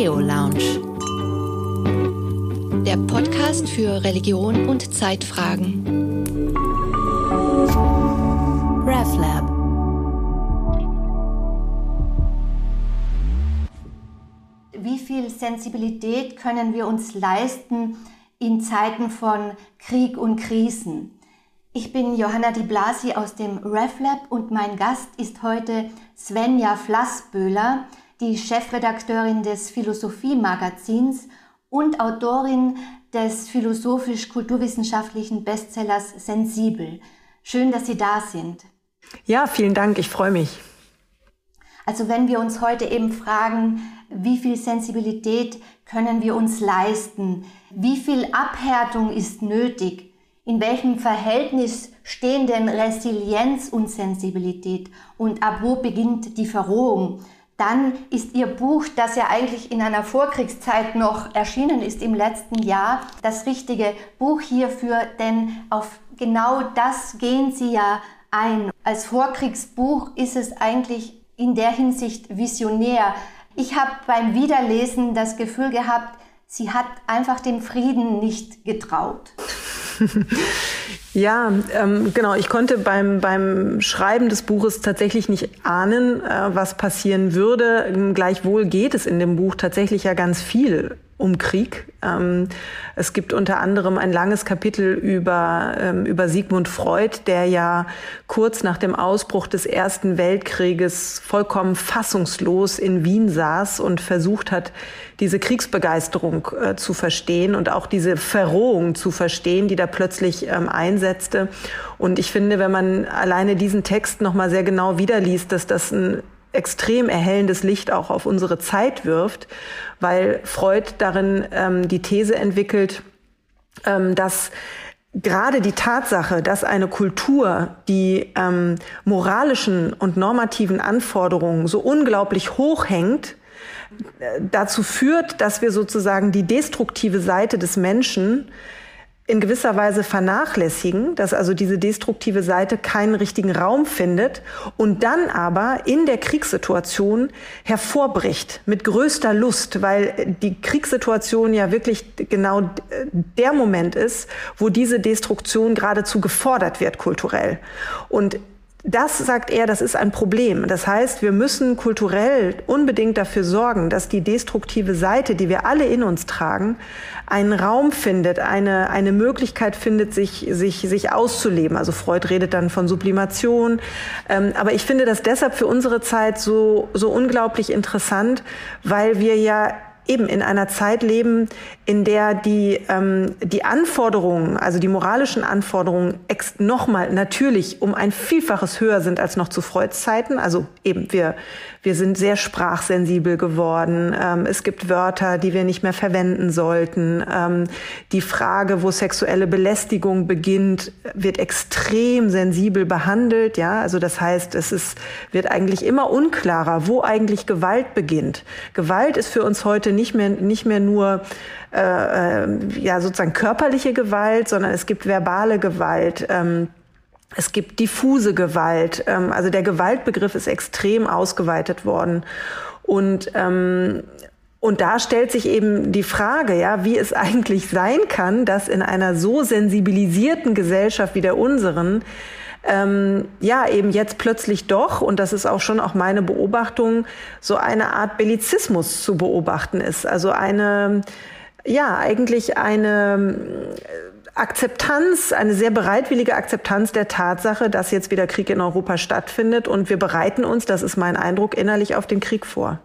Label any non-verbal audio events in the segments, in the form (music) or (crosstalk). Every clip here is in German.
Theo Lounge. Der Podcast für Religion und Zeitfragen. RevLab. Wie viel Sensibilität können wir uns leisten in Zeiten von Krieg und Krisen? Ich bin Johanna Di Blasi aus dem RevLab und mein Gast ist heute Svenja Flassböhler, die Chefredakteurin des Philosophie-Magazins und Autorin des philosophisch-kulturwissenschaftlichen Bestsellers Sensibel. Schön, dass Sie da sind. Ja, vielen Dank, ich freue mich. Also wenn wir uns heute eben fragen, wie viel Sensibilität können wir uns leisten, wie viel Abhärtung ist nötig, in welchem Verhältnis stehen denn Resilienz und Sensibilität und ab wo beginnt die Verrohung, dann ist Ihr Buch, das ja eigentlich in einer Vorkriegszeit noch erschienen ist im letzten Jahr, das richtige Buch hierfür, denn auf genau das gehen Sie ja ein. Als Vorkriegsbuch ist es eigentlich in der Hinsicht visionär. Ich habe beim Wiederlesen das Gefühl gehabt, sie hat einfach dem Frieden nicht getraut. (laughs) Ja, ähm, genau. Ich konnte beim, beim Schreiben des Buches tatsächlich nicht ahnen, äh, was passieren würde. Gleichwohl geht es in dem Buch tatsächlich ja ganz viel um Krieg. Ähm, es gibt unter anderem ein langes Kapitel über, ähm, über Sigmund Freud, der ja kurz nach dem Ausbruch des Ersten Weltkrieges vollkommen fassungslos in Wien saß und versucht hat, diese Kriegsbegeisterung äh, zu verstehen und auch diese Verrohung zu verstehen, die da plötzlich ähm, einsetzte. Und ich finde, wenn man alleine diesen Text nochmal sehr genau wiederliest, dass das ein extrem erhellendes Licht auch auf unsere Zeit wirft, weil Freud darin ähm, die These entwickelt, ähm, dass gerade die Tatsache, dass eine Kultur die ähm, moralischen und normativen Anforderungen so unglaublich hoch hängt, äh, dazu führt, dass wir sozusagen die destruktive Seite des Menschen in gewisser Weise vernachlässigen, dass also diese destruktive Seite keinen richtigen Raum findet und dann aber in der Kriegssituation hervorbricht mit größter Lust, weil die Kriegssituation ja wirklich genau der Moment ist, wo diese Destruktion geradezu gefordert wird kulturell. Und das sagt er, das ist ein Problem. Das heißt, wir müssen kulturell unbedingt dafür sorgen, dass die destruktive Seite, die wir alle in uns tragen, einen Raum findet, eine, eine Möglichkeit findet, sich, sich, sich auszuleben. Also Freud redet dann von Sublimation. Ähm, aber ich finde das deshalb für unsere Zeit so, so unglaublich interessant, weil wir ja eben in einer Zeit leben, in der die, ähm, die Anforderungen, also die moralischen Anforderungen nochmal natürlich um ein Vielfaches höher sind als noch zu Freuds Zeiten. Also eben wir, wir sind sehr sprachsensibel geworden. Ähm, es gibt Wörter, die wir nicht mehr verwenden sollten. Ähm, die Frage, wo sexuelle Belästigung beginnt, wird extrem sensibel behandelt. Ja, also das heißt, es ist, wird eigentlich immer unklarer, wo eigentlich Gewalt beginnt. Gewalt ist für uns heute mehr, nicht mehr nur äh, äh, ja sozusagen körperliche Gewalt, sondern es gibt verbale Gewalt. Ähm, es gibt diffuse Gewalt. Ähm, also der Gewaltbegriff ist extrem ausgeweitet worden. Und ähm, und da stellt sich eben die Frage, ja, wie es eigentlich sein kann, dass in einer so sensibilisierten Gesellschaft wie der unseren ähm, ja eben jetzt plötzlich doch, und das ist auch schon auch meine Beobachtung, so eine Art Bellizismus zu beobachten ist. Also eine, ja, eigentlich eine äh, Akzeptanz, eine sehr bereitwillige Akzeptanz der Tatsache, dass jetzt wieder Krieg in Europa stattfindet und wir bereiten uns, das ist mein Eindruck, innerlich auf den Krieg vor.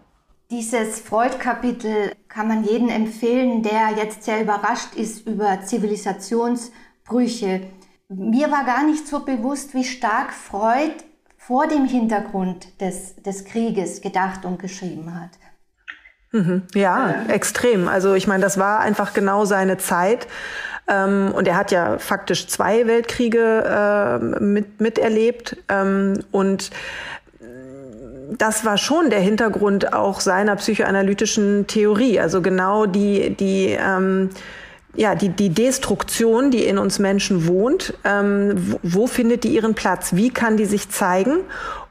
Dieses Freud-Kapitel kann man jedem empfehlen, der jetzt sehr überrascht ist über Zivilisationsbrüche. Mir war gar nicht so bewusst, wie stark Freud vor dem Hintergrund des, des Krieges gedacht und geschrieben hat. Mhm. Ja, äh. extrem. Also ich meine, das war einfach genau seine Zeit. Ähm, und er hat ja faktisch zwei Weltkriege äh, mit, miterlebt. Ähm, und das war schon der Hintergrund auch seiner psychoanalytischen Theorie. Also genau die, die ähm, ja, die, die Destruktion, die in uns Menschen wohnt, ähm, wo, wo findet die ihren Platz? Wie kann die sich zeigen?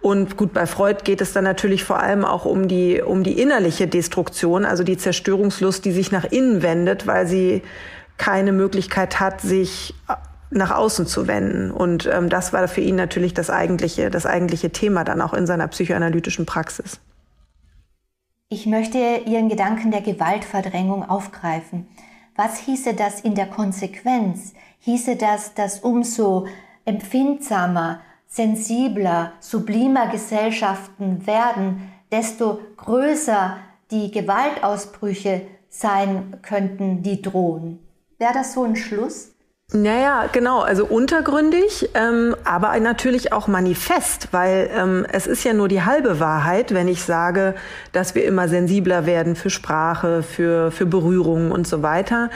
Und gut, bei Freud geht es dann natürlich vor allem auch um die, um die innerliche Destruktion, also die Zerstörungslust, die sich nach innen wendet, weil sie keine Möglichkeit hat, sich nach außen zu wenden. Und ähm, das war für ihn natürlich das eigentliche, das eigentliche Thema dann auch in seiner psychoanalytischen Praxis. Ich möchte Ihren Gedanken der Gewaltverdrängung aufgreifen. Was hieße das in der Konsequenz? Hieße das, dass umso empfindsamer, sensibler, sublimer Gesellschaften werden, desto größer die Gewaltausbrüche sein könnten, die drohen? Wäre das so ein Schluss? Naja, genau, also untergründig, ähm, aber natürlich auch manifest, weil ähm, es ist ja nur die halbe Wahrheit, wenn ich sage, dass wir immer sensibler werden für Sprache, für, für Berührungen und so weiter.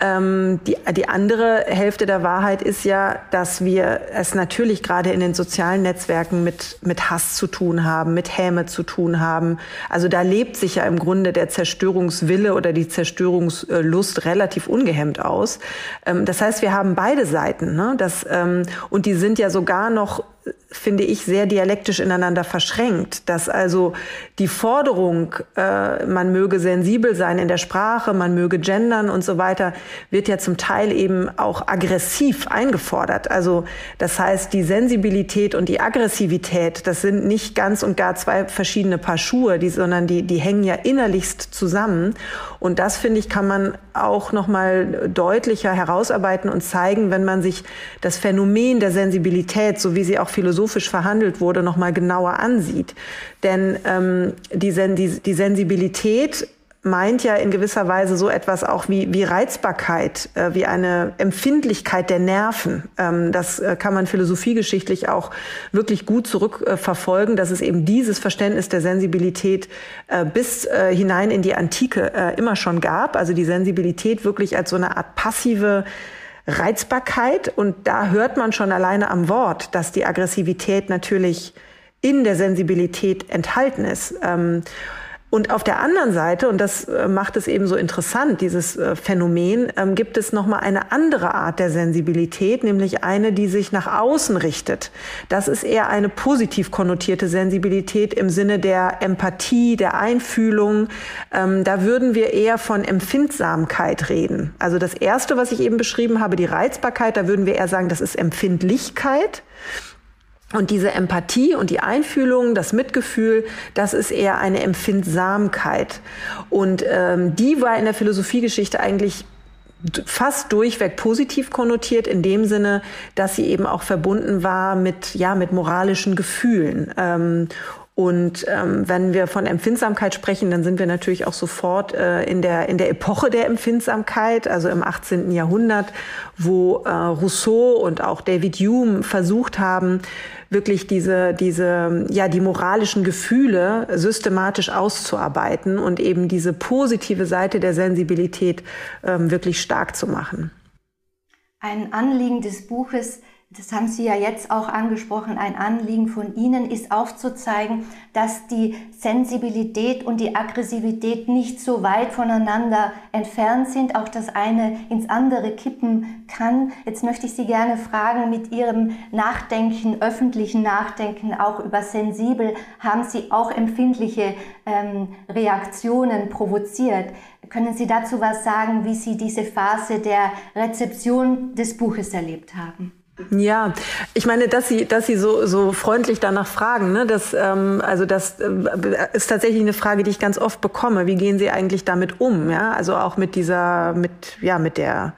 Ähm, die, die andere Hälfte der Wahrheit ist ja, dass wir es natürlich gerade in den sozialen Netzwerken mit, mit Hass zu tun haben, mit Häme zu tun haben. Also da lebt sich ja im Grunde der Zerstörungswille oder die Zerstörungslust relativ ungehemmt aus. Ähm, das heißt, wir haben beide Seiten. Ne? Das, ähm, und die sind ja sogar noch finde ich, sehr dialektisch ineinander verschränkt, dass also die Forderung, äh, man möge sensibel sein in der Sprache, man möge gendern und so weiter, wird ja zum Teil eben auch aggressiv eingefordert. Also das heißt, die Sensibilität und die Aggressivität, das sind nicht ganz und gar zwei verschiedene Paar Schuhe, die, sondern die, die hängen ja innerlichst zusammen. Und das, finde ich, kann man auch noch mal deutlicher herausarbeiten und zeigen, wenn man sich das Phänomen der Sensibilität, so wie sie auch philosophisch verhandelt wurde, noch mal genauer ansieht. Denn ähm, die, die, die Sensibilität meint ja in gewisser Weise so etwas auch wie, wie Reizbarkeit, äh, wie eine Empfindlichkeit der Nerven. Ähm, das äh, kann man philosophiegeschichtlich auch wirklich gut zurückverfolgen, äh, dass es eben dieses Verständnis der Sensibilität äh, bis äh, hinein in die Antike äh, immer schon gab. Also die Sensibilität wirklich als so eine Art passive Reizbarkeit. Und da hört man schon alleine am Wort, dass die Aggressivität natürlich in der Sensibilität enthalten ist. Ähm, und auf der anderen Seite, und das äh, macht es eben so interessant, dieses äh, Phänomen, ähm, gibt es nochmal eine andere Art der Sensibilität, nämlich eine, die sich nach außen richtet. Das ist eher eine positiv konnotierte Sensibilität im Sinne der Empathie, der Einfühlung. Ähm, da würden wir eher von Empfindsamkeit reden. Also das Erste, was ich eben beschrieben habe, die Reizbarkeit, da würden wir eher sagen, das ist Empfindlichkeit. Und diese Empathie und die Einfühlung, das Mitgefühl, das ist eher eine Empfindsamkeit. Und ähm, die war in der Philosophiegeschichte eigentlich fast durchweg positiv konnotiert in dem Sinne, dass sie eben auch verbunden war mit ja mit moralischen Gefühlen ähm, und ähm, wenn wir von Empfindsamkeit sprechen, dann sind wir natürlich auch sofort äh, in, der, in der Epoche der Empfindsamkeit, also im 18. Jahrhundert, wo äh, Rousseau und auch David Hume versucht haben, wirklich diese, diese, ja, die moralischen Gefühle systematisch auszuarbeiten und eben diese positive Seite der Sensibilität ähm, wirklich stark zu machen. Ein Anliegen des Buches das haben Sie ja jetzt auch angesprochen, ein Anliegen von Ihnen ist aufzuzeigen, dass die Sensibilität und die Aggressivität nicht so weit voneinander entfernt sind, auch das eine ins andere kippen kann. Jetzt möchte ich Sie gerne fragen, mit Ihrem Nachdenken, öffentlichen Nachdenken auch über sensibel, haben Sie auch empfindliche ähm, Reaktionen provoziert? Können Sie dazu was sagen, wie Sie diese Phase der Rezeption des Buches erlebt haben? Ja, ich meine, dass Sie, dass Sie so, so freundlich danach fragen, ne, das, ähm, also das äh, ist tatsächlich eine Frage, die ich ganz oft bekomme. Wie gehen Sie eigentlich damit um? Ja, also auch mit dieser, mit, ja, mit der,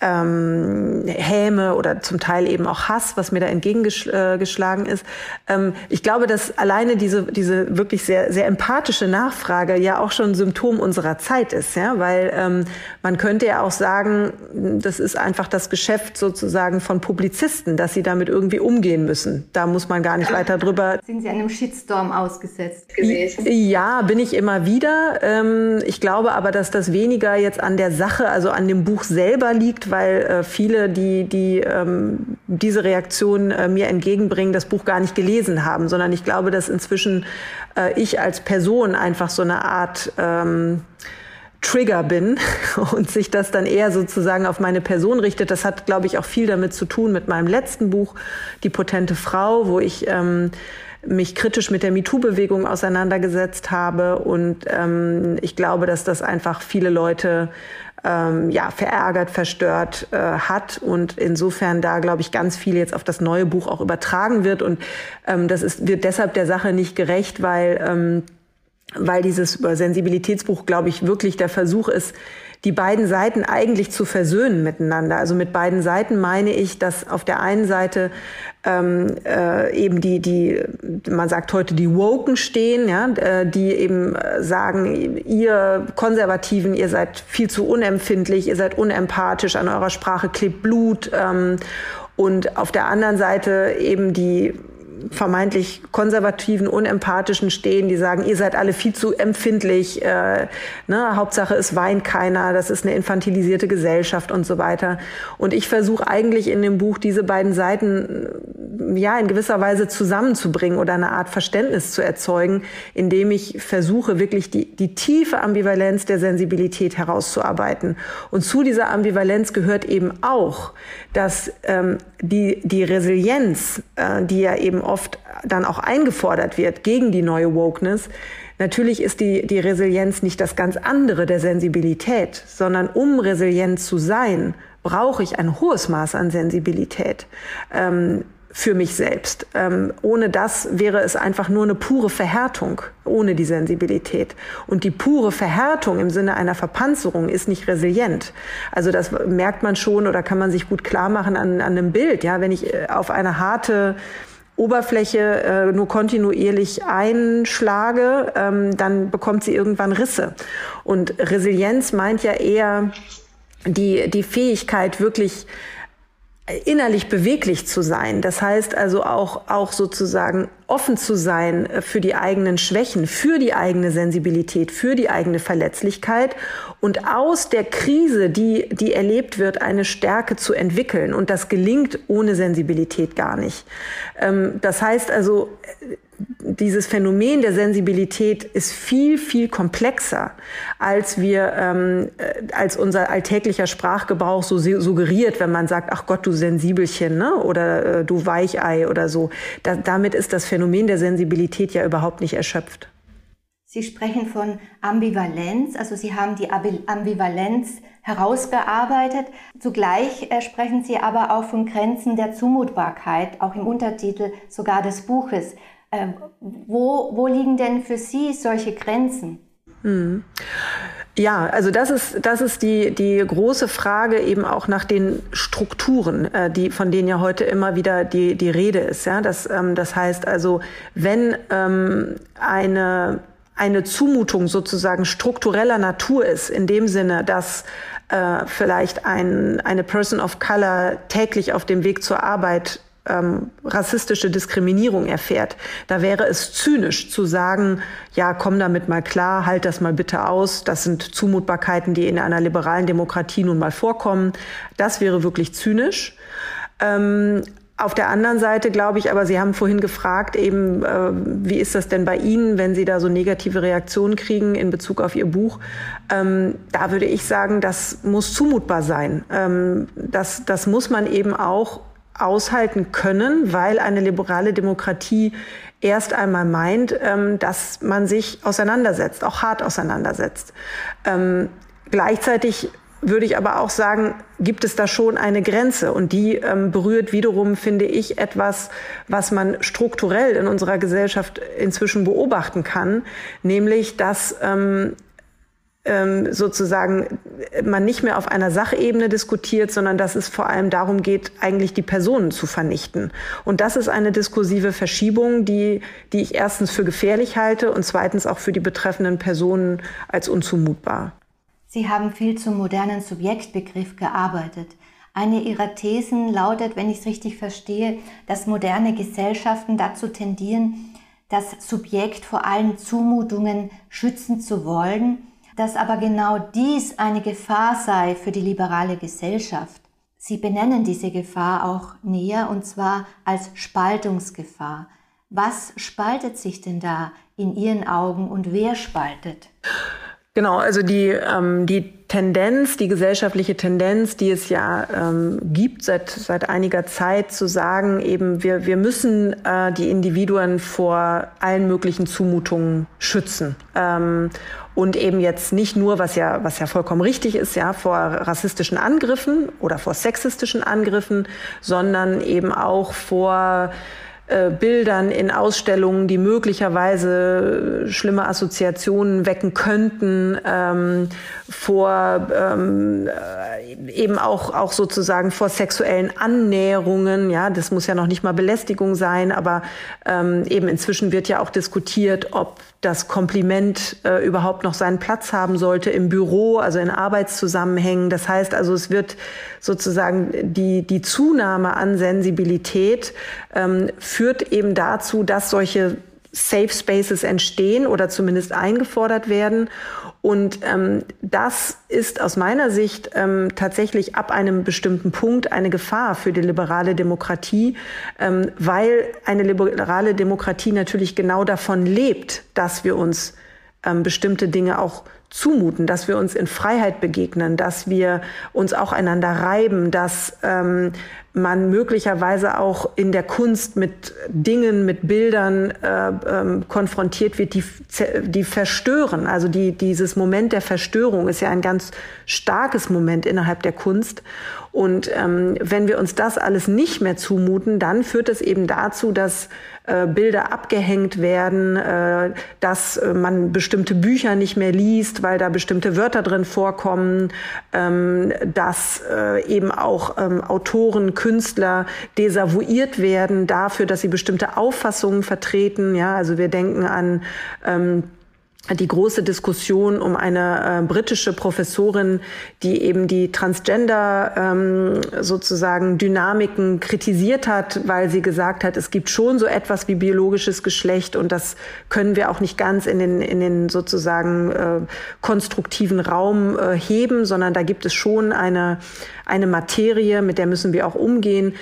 ähm, Häme oder zum Teil eben auch Hass, was mir da entgegengeschlagen ist. Ähm, ich glaube, dass alleine diese, diese wirklich sehr, sehr empathische Nachfrage ja auch schon ein Symptom unserer Zeit ist, ja, weil ähm, man könnte ja auch sagen, das ist einfach das Geschäft sozusagen von Publizisten, dass sie damit irgendwie umgehen müssen. Da muss man gar nicht weiter drüber. (clears throat) Sind Sie einem Shitstorm ausgesetzt gewesen? Ja, bin ich immer wieder. Ähm, ich glaube aber, dass das weniger jetzt an der Sache, also an dem Buch selber liegt, weil äh, viele, die, die ähm, diese Reaktion äh, mir entgegenbringen, das Buch gar nicht gelesen haben, sondern ich glaube, dass inzwischen äh, ich als Person einfach so eine Art ähm, Trigger bin (laughs) und sich das dann eher sozusagen auf meine Person richtet. Das hat, glaube ich, auch viel damit zu tun mit meinem letzten Buch, Die potente Frau, wo ich ähm, mich kritisch mit der MeToo-Bewegung auseinandergesetzt habe. Und ähm, ich glaube, dass das einfach viele Leute ähm, ja, verärgert, verstört äh, hat und insofern da, glaube ich, ganz viel jetzt auf das neue Buch auch übertragen wird und ähm, das ist, wird deshalb der Sache nicht gerecht, weil, ähm, weil dieses Sensibilitätsbuch, glaube ich, wirklich der Versuch ist, die beiden Seiten eigentlich zu versöhnen miteinander. Also mit beiden Seiten meine ich, dass auf der einen Seite ähm, äh, eben die, die, man sagt heute die Woken stehen, ja, äh, die eben äh, sagen, ihr Konservativen, ihr seid viel zu unempfindlich, ihr seid unempathisch, an eurer Sprache klebt Blut. Ähm, und auf der anderen Seite eben die vermeintlich konservativen, unempathischen stehen, die sagen, ihr seid alle viel zu empfindlich, äh, ne, Hauptsache es weint keiner, das ist eine infantilisierte Gesellschaft und so weiter. Und ich versuche eigentlich in dem Buch diese beiden Seiten ja in gewisser Weise zusammenzubringen oder eine Art Verständnis zu erzeugen, indem ich versuche, wirklich die, die tiefe Ambivalenz der Sensibilität herauszuarbeiten. Und zu dieser Ambivalenz gehört eben auch, dass ähm, die, die Resilienz, äh, die ja eben oft dann auch eingefordert wird gegen die neue Wokeness, Natürlich ist die, die Resilienz nicht das ganz andere der Sensibilität, sondern um resilient zu sein, brauche ich ein hohes Maß an Sensibilität. Ähm, für mich selbst. Ähm, ohne das wäre es einfach nur eine pure Verhärtung, ohne die Sensibilität. Und die pure Verhärtung im Sinne einer Verpanzerung ist nicht resilient. Also das merkt man schon oder kann man sich gut klar machen an, an einem Bild. Ja, wenn ich äh, auf eine harte Oberfläche äh, nur kontinuierlich einschlage, ähm, dann bekommt sie irgendwann Risse. Und Resilienz meint ja eher die, die Fähigkeit, wirklich innerlich beweglich zu sein. Das heißt also auch, auch sozusagen offen zu sein für die eigenen Schwächen, für die eigene Sensibilität, für die eigene Verletzlichkeit und aus der Krise, die, die erlebt wird, eine Stärke zu entwickeln. Und das gelingt ohne Sensibilität gar nicht. Ähm, das heißt also, dieses Phänomen der Sensibilität ist viel, viel komplexer, als wir, ähm, äh, als unser alltäglicher Sprachgebrauch so suggeriert, wenn man sagt, ach Gott, du Sensibelchen, ne? oder äh, du Weichei oder so. Da, damit ist das Phänomen der Sensibilität ja überhaupt nicht erschöpft. Sie sprechen von Ambivalenz, also Sie haben die Ambivalenz herausgearbeitet. Zugleich äh, sprechen Sie aber auch von Grenzen der Zumutbarkeit, auch im Untertitel sogar des Buches. Ähm, wo, wo liegen denn für Sie solche Grenzen? Hm. Ja, also das ist, das ist die, die große Frage eben auch nach den Strukturen, äh, die, von denen ja heute immer wieder die, die Rede ist. Ja? Das, ähm, das heißt also, wenn ähm, eine, eine Zumutung sozusagen struktureller Natur ist, in dem Sinne, dass äh, vielleicht ein, eine Person of Color täglich auf dem Weg zur Arbeit ähm, rassistische Diskriminierung erfährt. Da wäre es zynisch zu sagen, ja, komm damit mal klar, halt das mal bitte aus. Das sind Zumutbarkeiten, die in einer liberalen Demokratie nun mal vorkommen. Das wäre wirklich zynisch. Ähm, auf der anderen Seite glaube ich aber, Sie haben vorhin gefragt, eben, äh, wie ist das denn bei Ihnen, wenn Sie da so negative Reaktionen kriegen in Bezug auf Ihr Buch? Ähm, da würde ich sagen, das muss zumutbar sein. Ähm, das, das muss man eben auch aushalten können, weil eine liberale Demokratie erst einmal meint, ähm, dass man sich auseinandersetzt, auch hart auseinandersetzt. Ähm, gleichzeitig würde ich aber auch sagen, gibt es da schon eine Grenze und die ähm, berührt wiederum, finde ich, etwas, was man strukturell in unserer Gesellschaft inzwischen beobachten kann, nämlich dass ähm, sozusagen man nicht mehr auf einer Sachebene diskutiert, sondern dass es vor allem darum geht, eigentlich die Personen zu vernichten. Und das ist eine diskursive Verschiebung, die, die ich erstens für gefährlich halte und zweitens auch für die betreffenden Personen als unzumutbar. Sie haben viel zum modernen Subjektbegriff gearbeitet. Eine Ihrer Thesen lautet, wenn ich es richtig verstehe, dass moderne Gesellschaften dazu tendieren, das Subjekt vor allen Zumutungen schützen zu wollen dass aber genau dies eine Gefahr sei für die liberale Gesellschaft. Sie benennen diese Gefahr auch näher und zwar als Spaltungsgefahr. Was spaltet sich denn da in Ihren Augen und wer spaltet? Genau, also die, ähm, die Tendenz, die gesellschaftliche Tendenz, die es ja ähm, gibt seit, seit einiger Zeit, zu sagen, eben wir, wir müssen äh, die Individuen vor allen möglichen Zumutungen schützen. Ähm, und eben jetzt nicht nur, was ja, was ja vollkommen richtig ist, ja, vor rassistischen Angriffen oder vor sexistischen Angriffen, sondern eben auch vor äh, Bildern in Ausstellungen, die möglicherweise schlimme Assoziationen wecken könnten, ähm, vor ähm, äh, eben auch, auch sozusagen vor sexuellen Annäherungen. Ja, das muss ja noch nicht mal Belästigung sein, aber ähm, eben inzwischen wird ja auch diskutiert, ob das Kompliment äh, überhaupt noch seinen Platz haben sollte im Büro, also in Arbeitszusammenhängen. Das heißt also, es wird sozusagen die, die Zunahme an Sensibilität ähm, führt eben dazu, dass solche Safe Spaces entstehen oder zumindest eingefordert werden. Und ähm, das ist aus meiner Sicht ähm, tatsächlich ab einem bestimmten Punkt eine Gefahr für die liberale Demokratie, ähm, weil eine liberale Demokratie natürlich genau davon lebt, dass wir uns ähm, bestimmte Dinge auch zumuten, dass wir uns in Freiheit begegnen, dass wir uns auch einander reiben, dass ähm, man möglicherweise auch in der Kunst mit Dingen, mit Bildern äh, ähm, konfrontiert wird, die, die verstören. Also die, dieses Moment der Verstörung ist ja ein ganz starkes Moment innerhalb der Kunst. Und ähm, wenn wir uns das alles nicht mehr zumuten, dann führt es eben dazu, dass äh, Bilder abgehängt werden, äh, dass äh, man bestimmte Bücher nicht mehr liest, weil da bestimmte Wörter drin vorkommen, ähm, dass äh, eben auch ähm, Autoren, Künstler desavouiert werden dafür, dass sie bestimmte Auffassungen vertreten. Ja, also wir denken an ähm, die große Diskussion um eine äh, britische Professorin, die eben die Transgender ähm, sozusagen Dynamiken kritisiert hat, weil sie gesagt hat, es gibt schon so etwas wie biologisches Geschlecht und das können wir auch nicht ganz in den, in den sozusagen äh, konstruktiven Raum äh, heben, sondern da gibt es schon eine, eine Materie, mit der müssen wir auch umgehen.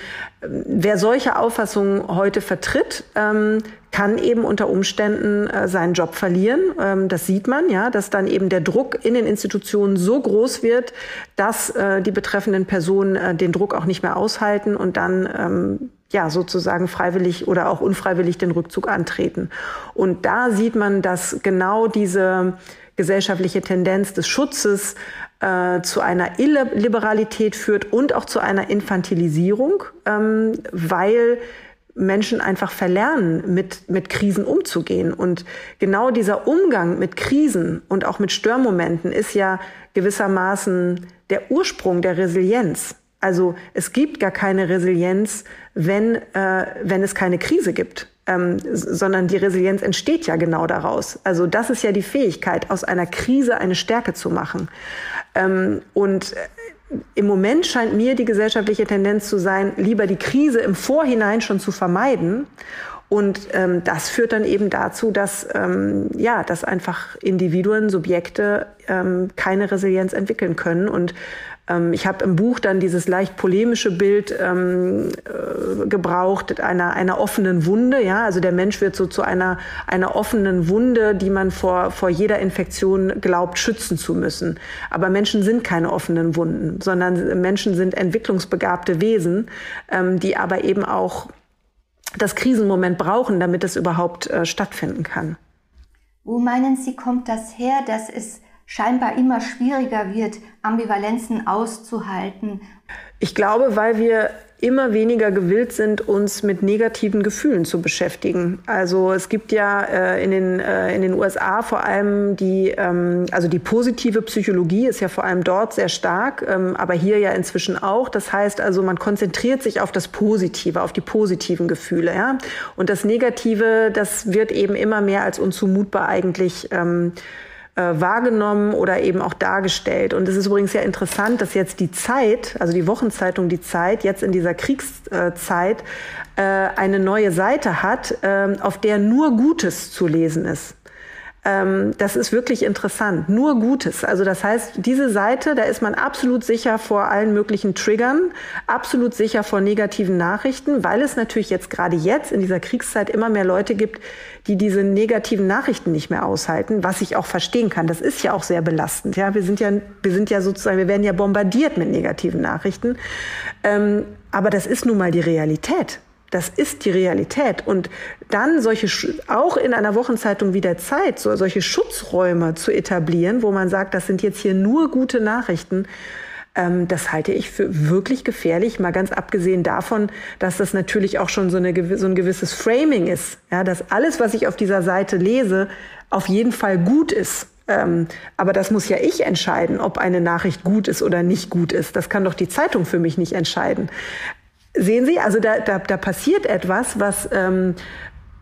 Wer solche Auffassungen heute vertritt, ähm, kann eben unter Umständen äh, seinen Job verlieren. Ähm, das sieht man, ja, dass dann eben der Druck in den Institutionen so groß wird, dass äh, die betreffenden Personen äh, den Druck auch nicht mehr aushalten und dann ähm, ja sozusagen freiwillig oder auch unfreiwillig den Rückzug antreten. Und da sieht man, dass genau diese gesellschaftliche Tendenz des Schutzes äh, zu einer Illiberalität führt und auch zu einer Infantilisierung, ähm, weil Menschen einfach verlernen, mit, mit Krisen umzugehen. Und genau dieser Umgang mit Krisen und auch mit Störmomenten ist ja gewissermaßen der Ursprung der Resilienz. Also es gibt gar keine Resilienz, wenn, äh, wenn es keine Krise gibt. Ähm, sondern die Resilienz entsteht ja genau daraus. Also das ist ja die Fähigkeit, aus einer Krise eine Stärke zu machen. Ähm, und im Moment scheint mir die gesellschaftliche Tendenz zu sein, lieber die Krise im Vorhinein schon zu vermeiden. Und ähm, das führt dann eben dazu, dass, ähm, ja, dass einfach Individuen, Subjekte ähm, keine Resilienz entwickeln können und ähm, ich habe im Buch dann dieses leicht polemische Bild ähm, äh, gebraucht einer, einer offenen Wunde. Ja, also der Mensch wird so zu einer, einer offenen Wunde, die man vor, vor jeder Infektion glaubt, schützen zu müssen. Aber Menschen sind keine offenen Wunden, sondern Menschen sind entwicklungsbegabte Wesen, ähm, die aber eben auch das Krisenmoment brauchen, damit es überhaupt äh, stattfinden kann. Wo meinen Sie, kommt das her, dass es scheinbar immer schwieriger wird, Ambivalenzen auszuhalten. Ich glaube, weil wir immer weniger gewillt sind, uns mit negativen Gefühlen zu beschäftigen. Also es gibt ja äh, in, den, äh, in den USA vor allem die, ähm, also die positive Psychologie ist ja vor allem dort sehr stark, ähm, aber hier ja inzwischen auch. Das heißt also, man konzentriert sich auf das Positive, auf die positiven Gefühle. Ja? Und das Negative, das wird eben immer mehr als unzumutbar eigentlich ähm, äh, wahrgenommen oder eben auch dargestellt. Und es ist übrigens sehr interessant, dass jetzt die Zeit, also die Wochenzeitung Die Zeit, jetzt in dieser Kriegszeit äh, eine neue Seite hat, äh, auf der nur Gutes zu lesen ist. Ähm, das ist wirklich interessant. Nur Gutes. Also das heißt, diese Seite, da ist man absolut sicher vor allen möglichen Triggern, absolut sicher vor negativen Nachrichten, weil es natürlich jetzt gerade jetzt in dieser Kriegszeit immer mehr Leute gibt, die diese negativen Nachrichten nicht mehr aushalten, was ich auch verstehen kann. Das ist ja auch sehr belastend. Ja, wir sind ja, wir sind ja sozusagen, wir werden ja bombardiert mit negativen Nachrichten. Ähm, aber das ist nun mal die Realität. Das ist die Realität. Und dann solche, auch in einer Wochenzeitung wie der Zeit, so, solche Schutzräume zu etablieren, wo man sagt, das sind jetzt hier nur gute Nachrichten, ähm, das halte ich für wirklich gefährlich, mal ganz abgesehen davon, dass das natürlich auch schon so, eine, so ein gewisses Framing ist. Ja, dass alles, was ich auf dieser Seite lese, auf jeden Fall gut ist. Ähm, aber das muss ja ich entscheiden, ob eine Nachricht gut ist oder nicht gut ist. Das kann doch die Zeitung für mich nicht entscheiden. Sehen Sie, also da, da, da passiert etwas, was ähm,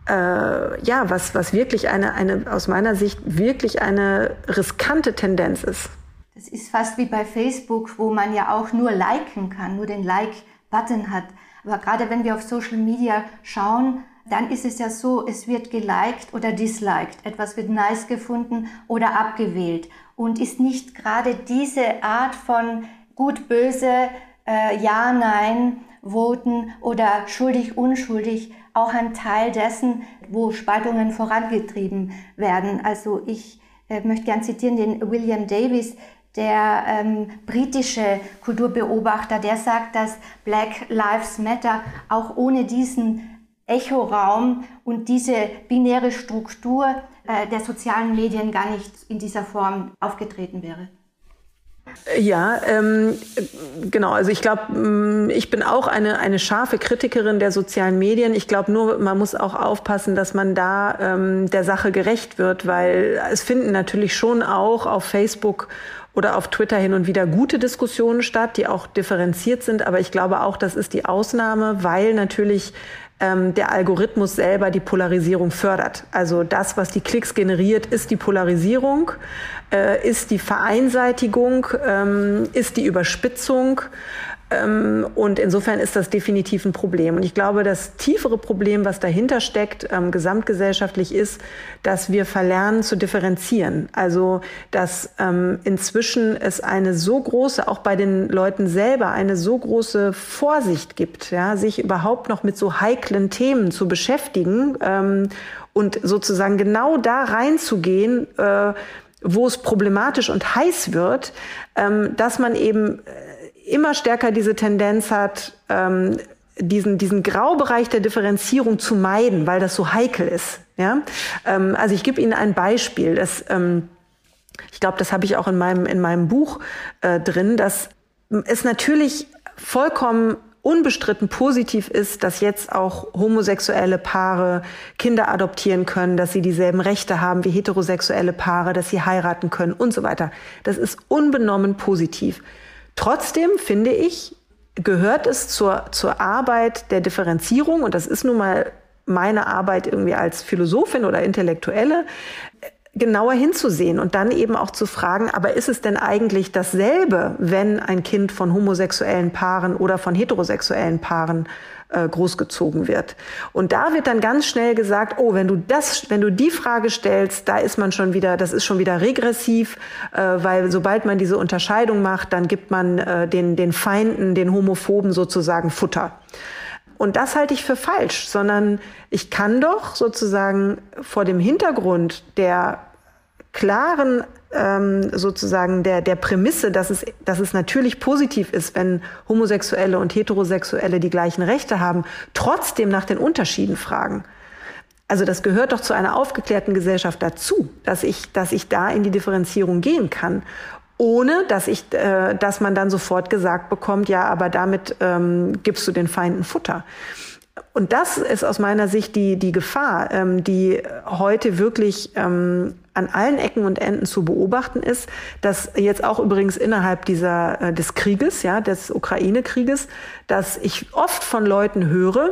äh, ja, was, was wirklich eine, eine, aus meiner Sicht wirklich eine riskante Tendenz ist. Das ist fast wie bei Facebook, wo man ja auch nur liken kann, nur den Like-Button hat. Aber gerade wenn wir auf Social Media schauen, dann ist es ja so, es wird geliked oder disliked. Etwas wird nice gefunden oder abgewählt. Und ist nicht gerade diese Art von gut, böse, äh, ja, nein, voten oder schuldig, unschuldig auch ein Teil dessen, wo Spaltungen vorangetrieben werden. Also ich äh, möchte gern zitieren den William Davis, der ähm, britische Kulturbeobachter, der sagt, dass Black Lives Matter auch ohne diesen Echoraum und diese binäre Struktur äh, der sozialen Medien gar nicht in dieser Form aufgetreten wäre. Ja, ähm, genau. Also ich glaube, mm, ich bin auch eine, eine scharfe Kritikerin der sozialen Medien. Ich glaube nur, man muss auch aufpassen, dass man da ähm, der Sache gerecht wird, weil es finden natürlich schon auch auf Facebook oder auf Twitter hin und wieder gute Diskussionen statt, die auch differenziert sind. Aber ich glaube auch, das ist die Ausnahme, weil natürlich ähm, der Algorithmus selber die Polarisierung fördert. Also das, was die Klicks generiert, ist die Polarisierung, äh, ist die Vereinseitigung, ähm, ist die Überspitzung. Ähm, und insofern ist das definitiv ein Problem. Und ich glaube, das tiefere Problem, was dahinter steckt, ähm, gesamtgesellschaftlich ist, dass wir verlernen zu differenzieren. Also, dass ähm, inzwischen es eine so große, auch bei den Leuten selber, eine so große Vorsicht gibt, ja, sich überhaupt noch mit so heiklen Themen zu beschäftigen und sozusagen genau da reinzugehen, äh, wo es problematisch und heiß wird, dass man eben immer stärker diese Tendenz hat, ähm, diesen, diesen Graubereich der Differenzierung zu meiden, weil das so heikel ist. Ja? Ähm, also ich gebe Ihnen ein Beispiel. Das, ähm, ich glaube, das habe ich auch in meinem, in meinem Buch äh, drin, dass es natürlich vollkommen unbestritten positiv ist, dass jetzt auch homosexuelle Paare Kinder adoptieren können, dass sie dieselben Rechte haben wie heterosexuelle Paare, dass sie heiraten können und so weiter. Das ist unbenommen positiv. Trotzdem finde ich, gehört es zur, zur Arbeit der Differenzierung, und das ist nun mal meine Arbeit irgendwie als Philosophin oder Intellektuelle, genauer hinzusehen und dann eben auch zu fragen, aber ist es denn eigentlich dasselbe, wenn ein Kind von homosexuellen Paaren oder von heterosexuellen Paaren äh, großgezogen wird. Und da wird dann ganz schnell gesagt, oh, wenn du das, wenn du die Frage stellst, da ist man schon wieder, das ist schon wieder regressiv, äh, weil sobald man diese Unterscheidung macht, dann gibt man äh, den, den Feinden, den Homophoben sozusagen Futter. Und das halte ich für falsch, sondern ich kann doch sozusagen vor dem Hintergrund der klaren ähm, sozusagen der, der Prämisse, dass es, dass es natürlich positiv ist, wenn Homosexuelle und Heterosexuelle die gleichen Rechte haben, trotzdem nach den Unterschieden fragen. Also das gehört doch zu einer aufgeklärten Gesellschaft dazu, dass ich, dass ich da in die Differenzierung gehen kann ohne dass ich, äh, dass man dann sofort gesagt bekommt, ja, aber damit ähm, gibst du den Feinden Futter. Und das ist aus meiner Sicht die, die Gefahr, ähm, die heute wirklich ähm, an allen Ecken und Enden zu beobachten ist, dass jetzt auch übrigens innerhalb dieser äh, des Krieges, ja, des Ukraine-Krieges, dass ich oft von Leuten höre,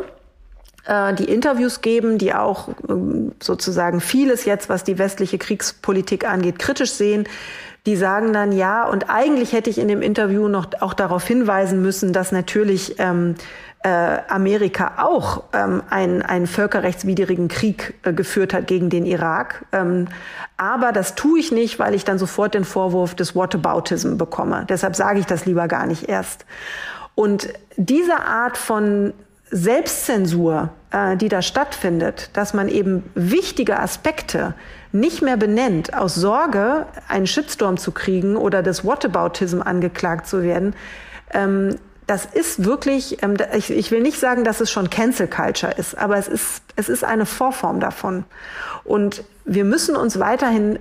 äh, die Interviews geben, die auch ähm, sozusagen vieles jetzt, was die westliche Kriegspolitik angeht, kritisch sehen. Die sagen dann ja, und eigentlich hätte ich in dem Interview noch auch darauf hinweisen müssen, dass natürlich ähm, äh, Amerika auch ähm, einen, einen völkerrechtswidrigen Krieg äh, geführt hat gegen den Irak. Ähm, aber das tue ich nicht, weil ich dann sofort den Vorwurf des Whataboutism bekomme. Deshalb sage ich das lieber gar nicht erst. Und diese Art von Selbstzensur, äh, die da stattfindet, dass man eben wichtige Aspekte nicht mehr benennt, aus Sorge, einen Shitstorm zu kriegen oder des Whataboutism angeklagt zu werden, ähm, das ist wirklich, ähm, ich, ich will nicht sagen, dass es schon Cancel Culture ist, aber es ist, es ist eine Vorform davon. Und wir müssen uns weiterhin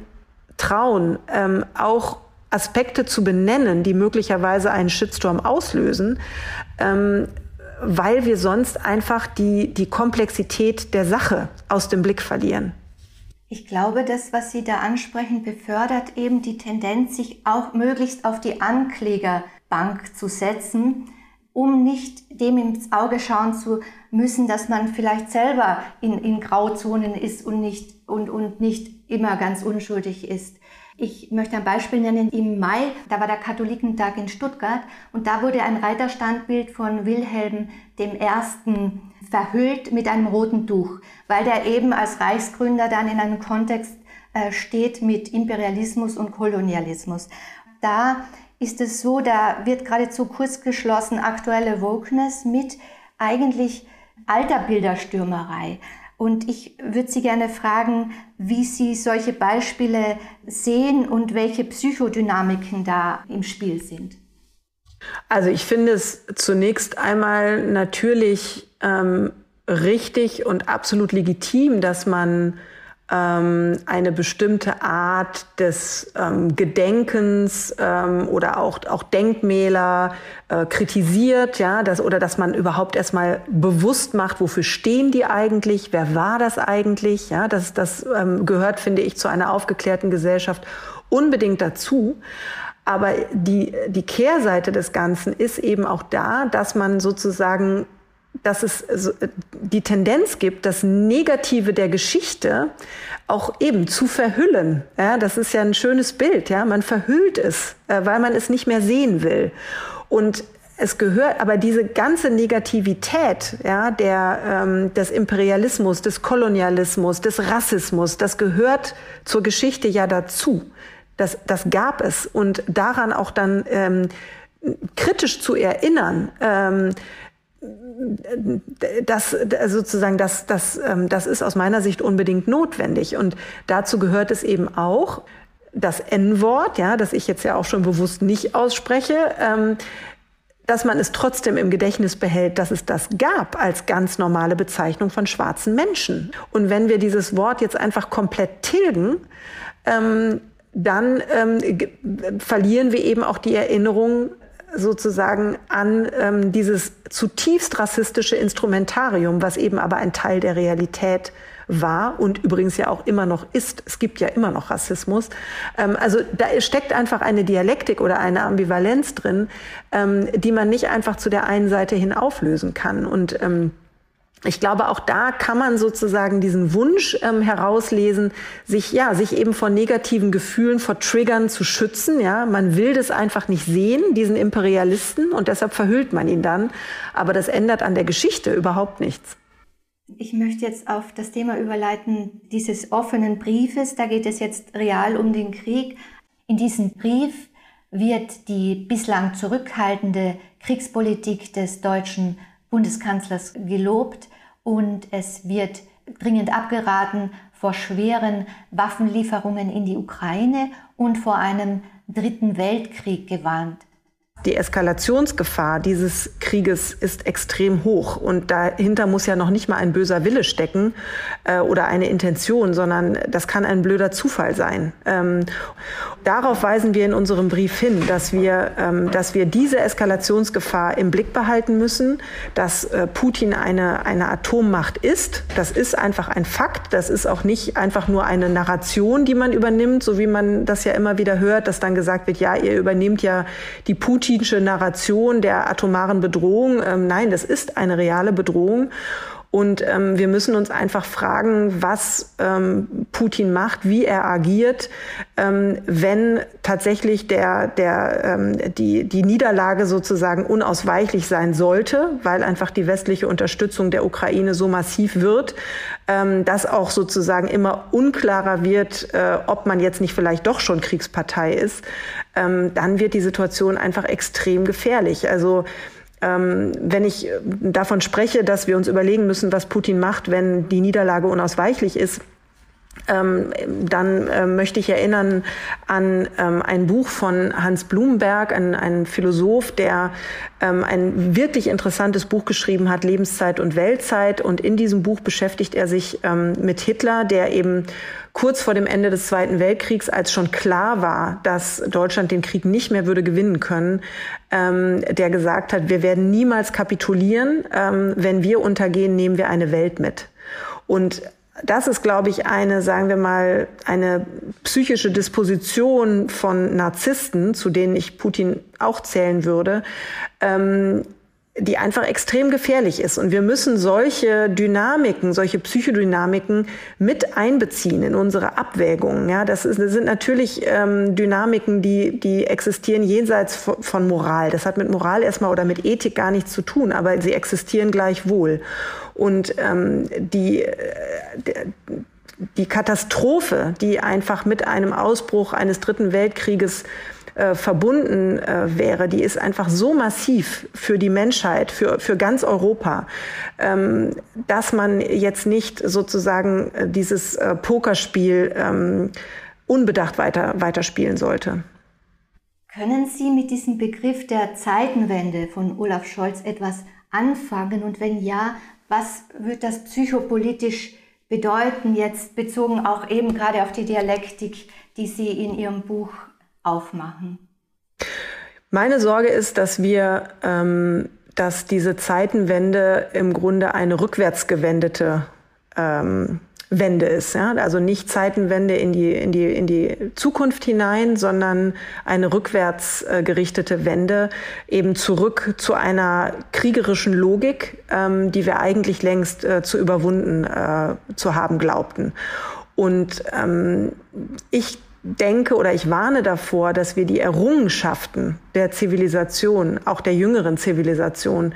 trauen, ähm, auch Aspekte zu benennen, die möglicherweise einen Shitstorm auslösen, ähm, weil wir sonst einfach die, die Komplexität der Sache aus dem Blick verlieren. Ich glaube, das, was Sie da ansprechen, befördert eben die Tendenz, sich auch möglichst auf die Anklägerbank zu setzen, um nicht dem ins Auge schauen zu müssen, dass man vielleicht selber in, in Grauzonen ist und nicht, und, und nicht immer ganz unschuldig ist. Ich möchte ein Beispiel nennen. Im Mai, da war der Katholikentag in Stuttgart und da wurde ein Reiterstandbild von Wilhelm I. verhüllt mit einem roten Tuch, weil der eben als Reichsgründer dann in einem Kontext äh, steht mit Imperialismus und Kolonialismus. Da ist es so, da wird geradezu kurz geschlossen aktuelle Wokeness mit eigentlich alter Bilderstürmerei. Und ich würde Sie gerne fragen, wie Sie solche Beispiele sehen und welche Psychodynamiken da im Spiel sind. Also ich finde es zunächst einmal natürlich ähm, richtig und absolut legitim, dass man ähm, eine bestimmte Art des ähm, Gedenkens ähm, oder auch, auch Denkmäler äh, kritisiert, ja, das, oder dass man überhaupt erstmal bewusst macht, wofür stehen die eigentlich, wer war das eigentlich, ja, das, das ähm, gehört, finde ich, zu einer aufgeklärten Gesellschaft unbedingt dazu. Aber die, die Kehrseite des Ganzen ist eben auch da, dass man sozusagen dass es die Tendenz gibt, das Negative der Geschichte auch eben zu verhüllen. Ja, das ist ja ein schönes Bild. Ja, man verhüllt es, äh, weil man es nicht mehr sehen will. Und es gehört, aber diese ganze Negativität, ja, der, ähm, des Imperialismus, des Kolonialismus, des Rassismus, das gehört zur Geschichte ja dazu. Das, das gab es. Und daran auch dann ähm, kritisch zu erinnern, ähm, das sozusagen das das ähm, das ist aus meiner Sicht unbedingt notwendig und dazu gehört es eben auch das N-Wort, ja, das ich jetzt ja auch schon bewusst nicht ausspreche, ähm, dass man es trotzdem im Gedächtnis behält, dass es das gab als ganz normale Bezeichnung von schwarzen Menschen. Und wenn wir dieses Wort jetzt einfach komplett tilgen, ähm, dann ähm, verlieren wir eben auch die Erinnerung sozusagen an ähm, dieses zutiefst rassistische Instrumentarium, was eben aber ein Teil der Realität war und übrigens ja auch immer noch ist. Es gibt ja immer noch Rassismus. Ähm, also da steckt einfach eine Dialektik oder eine Ambivalenz drin, ähm, die man nicht einfach zu der einen Seite hin auflösen kann. Und ähm, ich glaube, auch da kann man sozusagen diesen Wunsch ähm, herauslesen, sich ja, sich eben vor negativen Gefühlen, vor Triggern zu schützen. Ja, man will das einfach nicht sehen, diesen Imperialisten, und deshalb verhüllt man ihn dann. Aber das ändert an der Geschichte überhaupt nichts. Ich möchte jetzt auf das Thema überleiten dieses offenen Briefes. Da geht es jetzt real um den Krieg. In diesem Brief wird die bislang zurückhaltende Kriegspolitik des deutschen Bundeskanzlers gelobt und es wird dringend abgeraten vor schweren Waffenlieferungen in die Ukraine und vor einem dritten Weltkrieg gewarnt. Die Eskalationsgefahr dieses Krieges ist extrem hoch und dahinter muss ja noch nicht mal ein böser Wille stecken äh, oder eine Intention, sondern das kann ein blöder Zufall sein. Ähm, darauf weisen wir in unserem Brief hin, dass wir, ähm, dass wir diese Eskalationsgefahr im Blick behalten müssen, dass äh, Putin eine, eine Atommacht ist. Das ist einfach ein Fakt. Das ist auch nicht einfach nur eine Narration, die man übernimmt, so wie man das ja immer wieder hört, dass dann gesagt wird, ja, ihr übernehmt ja die Putin putinsche Narration der atomaren Bedrohung. Ähm, nein, das ist eine reale Bedrohung. Und ähm, wir müssen uns einfach fragen, was ähm, Putin macht, wie er agiert, ähm, wenn tatsächlich der, der, ähm, die, die Niederlage sozusagen unausweichlich sein sollte, weil einfach die westliche Unterstützung der Ukraine so massiv wird, ähm, dass auch sozusagen immer unklarer wird, äh, ob man jetzt nicht vielleicht doch schon Kriegspartei ist, ähm, dann wird die Situation einfach extrem gefährlich. Also ähm, wenn ich davon spreche, dass wir uns überlegen müssen, was Putin macht, wenn die Niederlage unausweichlich ist, ähm, dann äh, möchte ich erinnern an ähm, ein Buch von Hans Blumenberg, ein, ein Philosoph, der ähm, ein wirklich interessantes Buch geschrieben hat, Lebenszeit und Weltzeit. Und in diesem Buch beschäftigt er sich ähm, mit Hitler, der eben kurz vor dem Ende des Zweiten Weltkriegs, als schon klar war, dass Deutschland den Krieg nicht mehr würde gewinnen können, ähm, der gesagt hat, wir werden niemals kapitulieren. Ähm, wenn wir untergehen, nehmen wir eine Welt mit. Und das ist, glaube ich, eine, sagen wir mal, eine psychische Disposition von Narzissten, zu denen ich Putin auch zählen würde, ähm, die einfach extrem gefährlich ist. Und wir müssen solche Dynamiken, solche Psychodynamiken mit einbeziehen in unsere Abwägungen. Ja, das, ist, das sind natürlich ähm, Dynamiken, die, die existieren jenseits von Moral. Das hat mit Moral erstmal oder mit Ethik gar nichts zu tun, aber sie existieren gleichwohl. Und ähm, die, äh, die Katastrophe, die einfach mit einem Ausbruch eines Dritten Weltkrieges äh, verbunden äh, wäre, die ist einfach so massiv für die Menschheit, für, für ganz Europa, ähm, dass man jetzt nicht sozusagen äh, dieses äh, Pokerspiel ähm, unbedacht weiter, weiterspielen sollte. Können Sie mit diesem Begriff der Zeitenwende von Olaf Scholz etwas anfangen? Und wenn ja, was wird das psychopolitisch bedeuten, jetzt bezogen auch eben gerade auf die Dialektik, die Sie in Ihrem Buch aufmachen? Meine Sorge ist, dass wir, ähm, dass diese Zeitenwende im Grunde eine rückwärtsgewendete ähm, Wende ist. Ja? Also nicht Zeitenwende in die, in, die, in die Zukunft hinein, sondern eine rückwärts äh, gerichtete Wende eben zurück zu einer kriegerischen Logik, ähm, die wir eigentlich längst äh, zu überwunden äh, zu haben glaubten. Und ähm, ich denke oder ich warne davor, dass wir die Errungenschaften der Zivilisation, auch der jüngeren Zivilisation,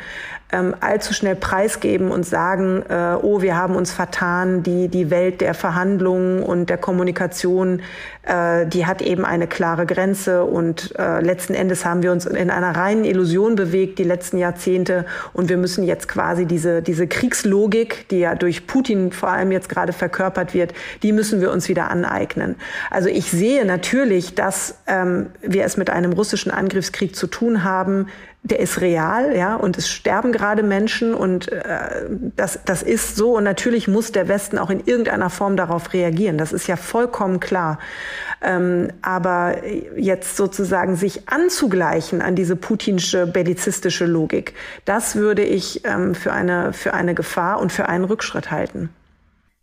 ähm, allzu schnell preisgeben und sagen, äh, oh, wir haben uns vertan, die, die Welt der Verhandlungen und der Kommunikation, äh, die hat eben eine klare Grenze und äh, letzten Endes haben wir uns in einer reinen Illusion bewegt die letzten Jahrzehnte und wir müssen jetzt quasi diese, diese Kriegslogik, die ja durch Putin vor allem jetzt gerade verkörpert wird, die müssen wir uns wieder aneignen. Also ich sehe natürlich, dass ähm, wir es mit einem russischen Angriffskrieg zu tun haben, der ist real, ja, und es sterben gerade Menschen und äh, das, das ist so und natürlich muss der Westen auch in irgendeiner Form darauf reagieren. Das ist ja vollkommen klar. Ähm, aber jetzt sozusagen sich anzugleichen an diese putinsche bellizistische Logik, das würde ich ähm, für eine für eine Gefahr und für einen Rückschritt halten.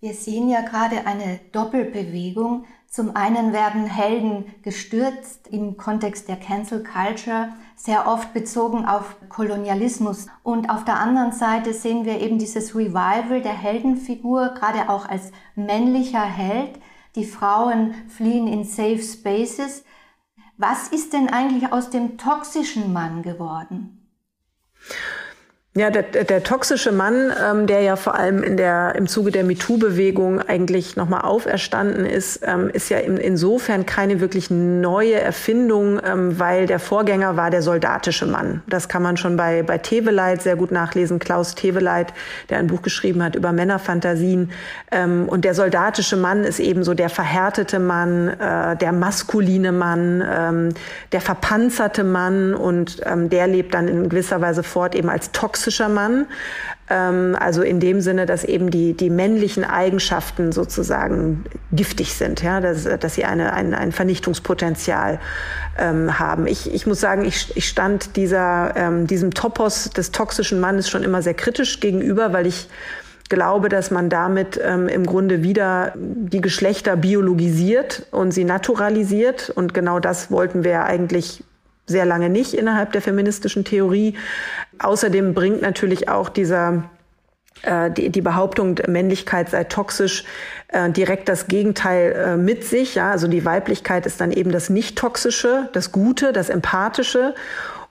Wir sehen ja gerade eine Doppelbewegung. Zum einen werden Helden gestürzt im Kontext der Cancel Culture, sehr oft bezogen auf Kolonialismus. Und auf der anderen Seite sehen wir eben dieses Revival der Heldenfigur, gerade auch als männlicher Held. Die Frauen fliehen in Safe Spaces. Was ist denn eigentlich aus dem toxischen Mann geworden? Ja, der, der toxische Mann, ähm, der ja vor allem in der, im Zuge der MeToo-Bewegung eigentlich nochmal auferstanden ist, ähm, ist ja in, insofern keine wirklich neue Erfindung, ähm, weil der Vorgänger war der soldatische Mann. Das kann man schon bei, bei Teveleit sehr gut nachlesen. Klaus Teveleit, der ein Buch geschrieben hat über Männerfantasien. Ähm, und der soldatische Mann ist eben so der verhärtete Mann, äh, der maskuline Mann, ähm, der verpanzerte Mann und ähm, der lebt dann in gewisser Weise fort eben als toxisch toxischer Mann. Ähm, also in dem Sinne, dass eben die, die männlichen Eigenschaften sozusagen giftig sind, ja, dass, dass sie eine, ein, ein Vernichtungspotenzial ähm, haben. Ich, ich muss sagen, ich, ich stand dieser, ähm, diesem Topos des toxischen Mannes schon immer sehr kritisch gegenüber, weil ich glaube, dass man damit ähm, im Grunde wieder die Geschlechter biologisiert und sie naturalisiert. Und genau das wollten wir eigentlich sehr lange nicht innerhalb der feministischen Theorie. Außerdem bringt natürlich auch dieser äh, die, die Behauptung, Männlichkeit sei toxisch, äh, direkt das Gegenteil äh, mit sich. Ja, also die Weiblichkeit ist dann eben das nicht toxische, das Gute, das empathische.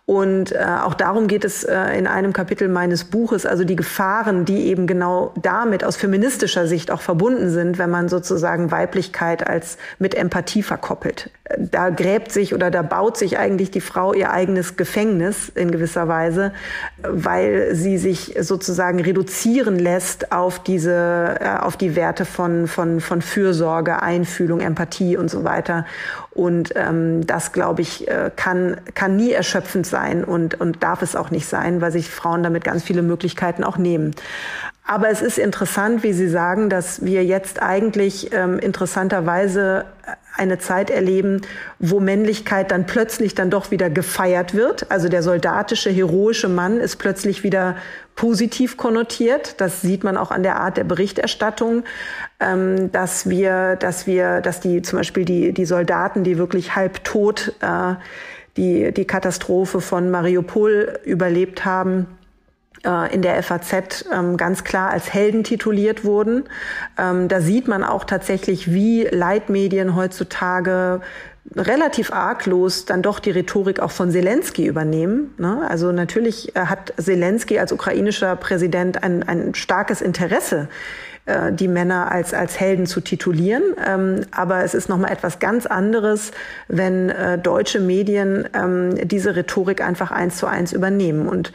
Und äh, auch darum geht es äh, in einem Kapitel meines Buches, also die Gefahren, die eben genau damit aus feministischer Sicht auch verbunden sind, wenn man sozusagen Weiblichkeit als mit Empathie verkoppelt. Da gräbt sich oder da baut sich eigentlich die Frau ihr eigenes Gefängnis in gewisser Weise, weil sie sich sozusagen reduzieren lässt auf diese, äh, auf die Werte von, von, von Fürsorge, Einfühlung, Empathie und so weiter. Und ähm, das, glaube ich, äh, kann, kann nie erschöpfend sein und, und darf es auch nicht sein, weil sich Frauen damit ganz viele Möglichkeiten auch nehmen. Aber es ist interessant, wie Sie sagen, dass wir jetzt eigentlich ähm, interessanterweise eine Zeit erleben, wo Männlichkeit dann plötzlich dann doch wieder gefeiert wird. Also der soldatische, heroische Mann ist plötzlich wieder positiv konnotiert. Das sieht man auch an der Art der Berichterstattung, ähm, dass wir, dass wir, dass die zum Beispiel die die Soldaten, die wirklich halb tot äh, die die Katastrophe von Mariupol überlebt haben, äh, in der FAZ ähm, ganz klar als Helden tituliert wurden. Ähm, da sieht man auch tatsächlich, wie Leitmedien heutzutage relativ arglos dann doch die Rhetorik auch von Zelensky übernehmen. Ne? Also natürlich äh, hat Zelensky als ukrainischer Präsident ein, ein starkes Interesse äh, die Männer als, als Helden zu titulieren. Ähm, aber es ist nochmal etwas ganz anderes, wenn äh, deutsche Medien ähm, diese Rhetorik einfach eins zu eins übernehmen. Und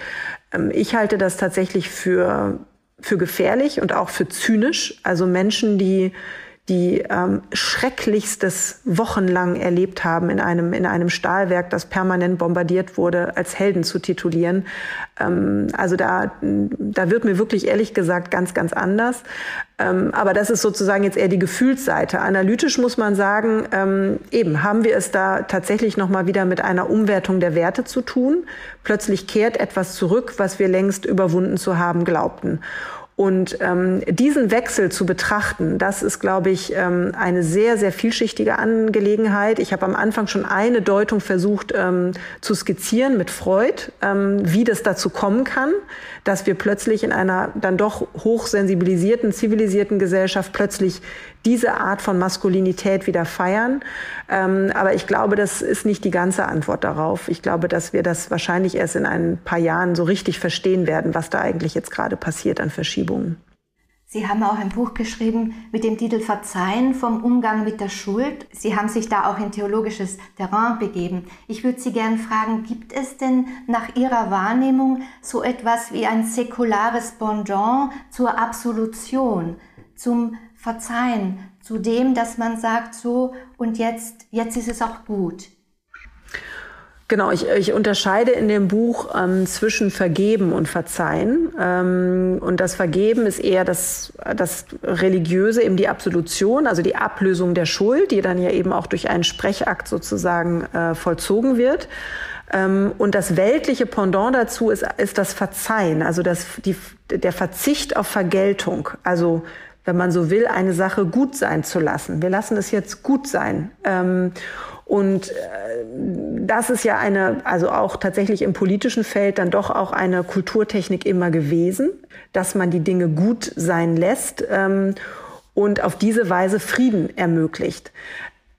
ich halte das tatsächlich für, für gefährlich und auch für zynisch. Also Menschen, die die ähm, schrecklichstes wochenlang erlebt haben in einem, in einem Stahlwerk, das permanent bombardiert wurde, als Helden zu titulieren. Ähm, also da, da wird mir wirklich ehrlich gesagt ganz, ganz anders. Ähm, aber das ist sozusagen jetzt eher die Gefühlsseite. Analytisch muss man sagen, ähm, eben haben wir es da tatsächlich nochmal wieder mit einer Umwertung der Werte zu tun. Plötzlich kehrt etwas zurück, was wir längst überwunden zu haben glaubten. Und ähm, diesen Wechsel zu betrachten, das ist, glaube ich, ähm, eine sehr, sehr vielschichtige Angelegenheit. Ich habe am Anfang schon eine Deutung versucht ähm, zu skizzieren mit Freud, ähm, wie das dazu kommen kann, dass wir plötzlich in einer dann doch hochsensibilisierten, zivilisierten Gesellschaft plötzlich diese Art von Maskulinität wieder feiern. Ähm, aber ich glaube, das ist nicht die ganze Antwort darauf. Ich glaube, dass wir das wahrscheinlich erst in ein paar Jahren so richtig verstehen werden, was da eigentlich jetzt gerade passiert an Verschiebungen. Sie haben auch ein Buch geschrieben mit dem Titel Verzeihen vom Umgang mit der Schuld. Sie haben sich da auch in theologisches Terrain begeben. Ich würde Sie gerne fragen, gibt es denn nach Ihrer Wahrnehmung so etwas wie ein säkulares Pendant zur Absolution, zum Verzeihen, zu dem, dass man sagt, so und jetzt, jetzt ist es auch gut? Genau, ich, ich unterscheide in dem Buch ähm, zwischen Vergeben und Verzeihen. Ähm, und das Vergeben ist eher das, das Religiöse, eben die Absolution, also die Ablösung der Schuld, die dann ja eben auch durch einen Sprechakt sozusagen äh, vollzogen wird. Ähm, und das weltliche Pendant dazu ist, ist das Verzeihen, also das, die, der Verzicht auf Vergeltung. Also wenn man so will, eine Sache gut sein zu lassen. Wir lassen es jetzt gut sein. Ähm, und äh, das ist ja eine, also auch tatsächlich im politischen Feld dann doch auch eine Kulturtechnik immer gewesen, dass man die Dinge gut sein lässt ähm, und auf diese Weise Frieden ermöglicht.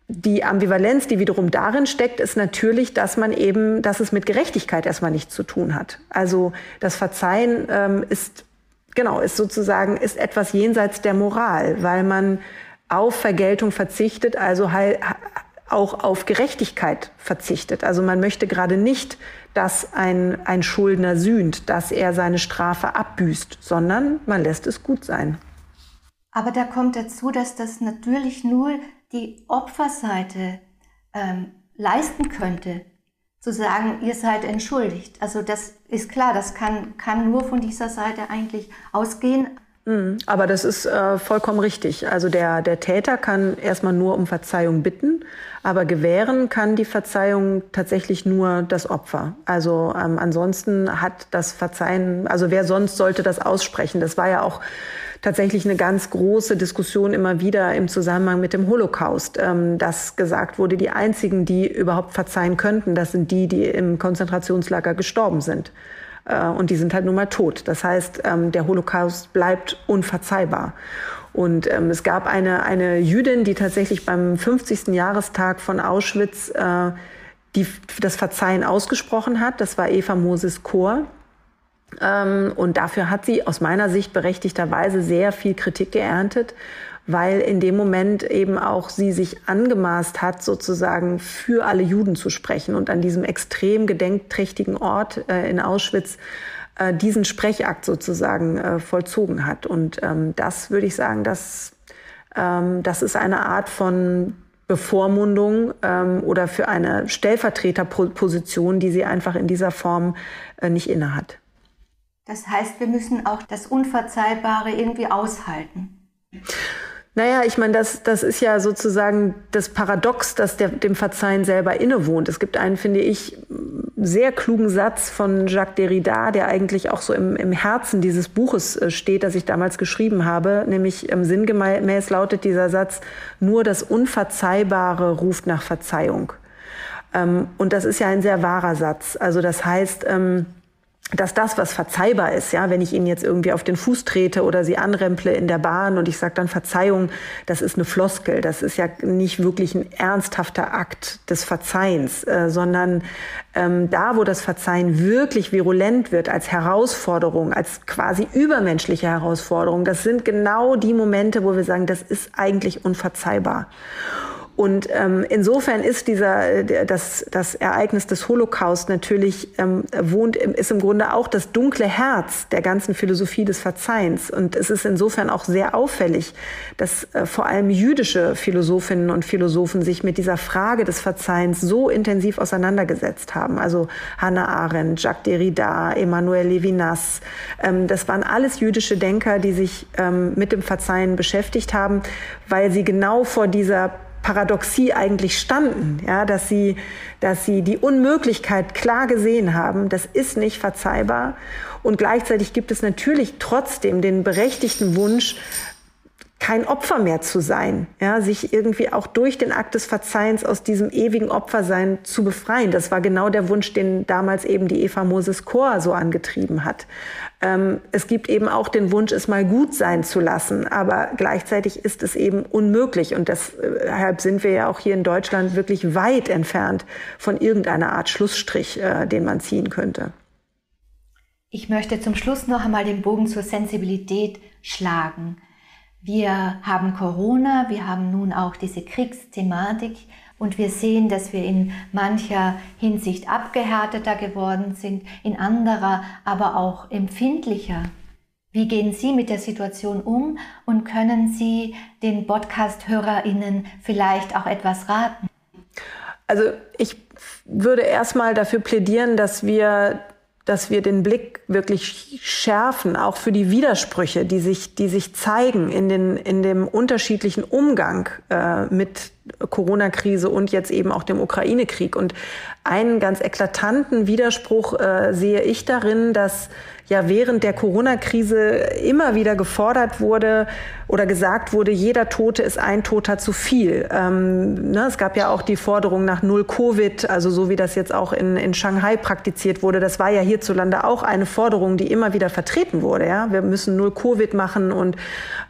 Die Ambivalenz, die wiederum darin steckt, ist natürlich, dass man eben, dass es mit Gerechtigkeit erstmal nichts zu tun hat. Also das Verzeihen ähm, ist, genau, ist sozusagen, ist etwas jenseits der Moral, weil man auf Vergeltung verzichtet, also halt auch auf Gerechtigkeit verzichtet. Also man möchte gerade nicht, dass ein, ein Schuldner sühnt, dass er seine Strafe abbüßt, sondern man lässt es gut sein. Aber da kommt dazu, dass das natürlich nur die Opferseite ähm, leisten könnte, zu sagen, ihr seid entschuldigt. Also das ist klar, das kann, kann nur von dieser Seite eigentlich ausgehen. Mhm. Aber das ist äh, vollkommen richtig. Also der, der Täter kann erstmal nur um Verzeihung bitten, aber gewähren kann die Verzeihung tatsächlich nur das Opfer. Also ähm, ansonsten hat das Verzeihen, also wer sonst sollte das aussprechen? Das war ja auch tatsächlich eine ganz große Diskussion immer wieder im Zusammenhang mit dem Holocaust, ähm, dass gesagt wurde, die einzigen, die überhaupt verzeihen könnten, das sind die, die im Konzentrationslager gestorben sind. Äh, und die sind halt nun mal tot. Das heißt, ähm, der Holocaust bleibt unverzeihbar. Und ähm, es gab eine, eine Jüdin, die tatsächlich beim 50. Jahrestag von Auschwitz äh, die das Verzeihen ausgesprochen hat. Das war Eva Moses Chor. Ähm, und dafür hat sie aus meiner Sicht berechtigterweise sehr viel Kritik geerntet, weil in dem Moment eben auch sie sich angemaßt hat, sozusagen für alle Juden zu sprechen und an diesem extrem gedenkträchtigen Ort äh, in Auschwitz äh, diesen Sprechakt sozusagen äh, vollzogen hat. Und ähm, das würde ich sagen, das, ähm, das ist eine Art von Bevormundung ähm, oder für eine Stellvertreterposition, die sie einfach in dieser Form äh, nicht innehat. Das heißt, wir müssen auch das Unverzeihbare irgendwie aushalten. Naja, ich meine, das, das ist ja sozusagen das Paradox, das der, dem Verzeihen selber innewohnt. Es gibt einen, finde ich, sehr klugen Satz von Jacques Derrida, der eigentlich auch so im, im Herzen dieses Buches äh, steht, das ich damals geschrieben habe. Nämlich ähm, sinngemäß lautet dieser Satz, nur das Unverzeihbare ruft nach Verzeihung. Ähm, und das ist ja ein sehr wahrer Satz. Also das heißt, ähm, dass das, was verzeihbar ist, ja, wenn ich ihnen jetzt irgendwie auf den Fuß trete oder sie anremple in der Bahn und ich sage dann Verzeihung, das ist eine Floskel, das ist ja nicht wirklich ein ernsthafter Akt des Verzeihens, äh, sondern ähm, da, wo das Verzeihen wirklich virulent wird, als Herausforderung, als quasi übermenschliche Herausforderung, das sind genau die Momente, wo wir sagen, das ist eigentlich unverzeihbar. Und ähm, insofern ist dieser das, das Ereignis des Holocaust natürlich ähm, wohnt ist im Grunde auch das dunkle Herz der ganzen Philosophie des Verzeihens. Und es ist insofern auch sehr auffällig, dass äh, vor allem jüdische Philosophinnen und Philosophen sich mit dieser Frage des Verzeihens so intensiv auseinandergesetzt haben. Also Hannah Arendt, Jacques Derrida, Emmanuel Levinas. Ähm, das waren alles jüdische Denker, die sich ähm, mit dem Verzeihen beschäftigt haben, weil sie genau vor dieser Paradoxie eigentlich standen, ja, dass sie, dass sie die Unmöglichkeit klar gesehen haben, das ist nicht verzeihbar. Und gleichzeitig gibt es natürlich trotzdem den berechtigten Wunsch, kein Opfer mehr zu sein, ja, sich irgendwie auch durch den Akt des Verzeihens aus diesem ewigen Opfersein zu befreien. Das war genau der Wunsch, den damals eben die Eva Moses Chor so angetrieben hat. Ähm, es gibt eben auch den Wunsch, es mal gut sein zu lassen, aber gleichzeitig ist es eben unmöglich und deshalb sind wir ja auch hier in Deutschland wirklich weit entfernt von irgendeiner Art Schlussstrich, äh, den man ziehen könnte. Ich möchte zum Schluss noch einmal den Bogen zur Sensibilität schlagen. Wir haben Corona, wir haben nun auch diese Kriegsthematik und wir sehen, dass wir in mancher Hinsicht abgehärteter geworden sind, in anderer aber auch empfindlicher. Wie gehen Sie mit der Situation um und können Sie den Podcast-HörerInnen vielleicht auch etwas raten? Also ich würde erstmal dafür plädieren, dass wir dass wir den Blick wirklich schärfen, auch für die Widersprüche, die sich, die sich zeigen in, den, in dem unterschiedlichen Umgang äh, mit Corona-Krise und jetzt eben auch dem Ukraine-Krieg. Und einen ganz eklatanten Widerspruch äh, sehe ich darin, dass ja während der Corona-Krise immer wieder gefordert wurde oder gesagt wurde, jeder Tote ist ein Toter zu viel. Ähm, ne, es gab ja auch die Forderung nach Null Covid, also so wie das jetzt auch in, in Shanghai praktiziert wurde. Das war ja hierzulande auch eine Forderung, die immer wieder vertreten wurde. Ja? Wir müssen Null Covid machen und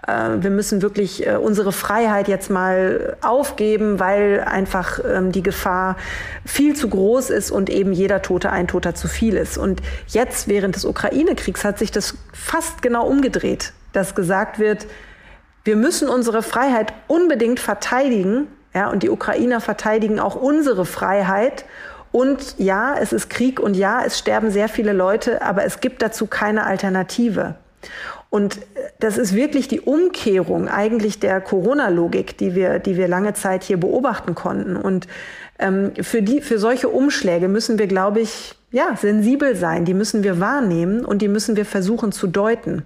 äh, wir müssen wirklich äh, unsere Freiheit jetzt mal aufgeben, weil einfach ähm, die Gefahr viel zu groß ist und eben jeder Tote ein Toter zu viel ist. Und jetzt während des Ukraine-Kriegs hat sich das fast genau umgedreht, dass gesagt wird, wir müssen unsere Freiheit unbedingt verteidigen, ja, und die Ukrainer verteidigen auch unsere Freiheit. Und ja, es ist Krieg und ja, es sterben sehr viele Leute, aber es gibt dazu keine Alternative. Und das ist wirklich die Umkehrung eigentlich der Corona-Logik, die wir, die wir lange Zeit hier beobachten konnten. Und ähm, für, die, für solche Umschläge müssen wir, glaube ich, ja, sensibel sein. Die müssen wir wahrnehmen und die müssen wir versuchen zu deuten.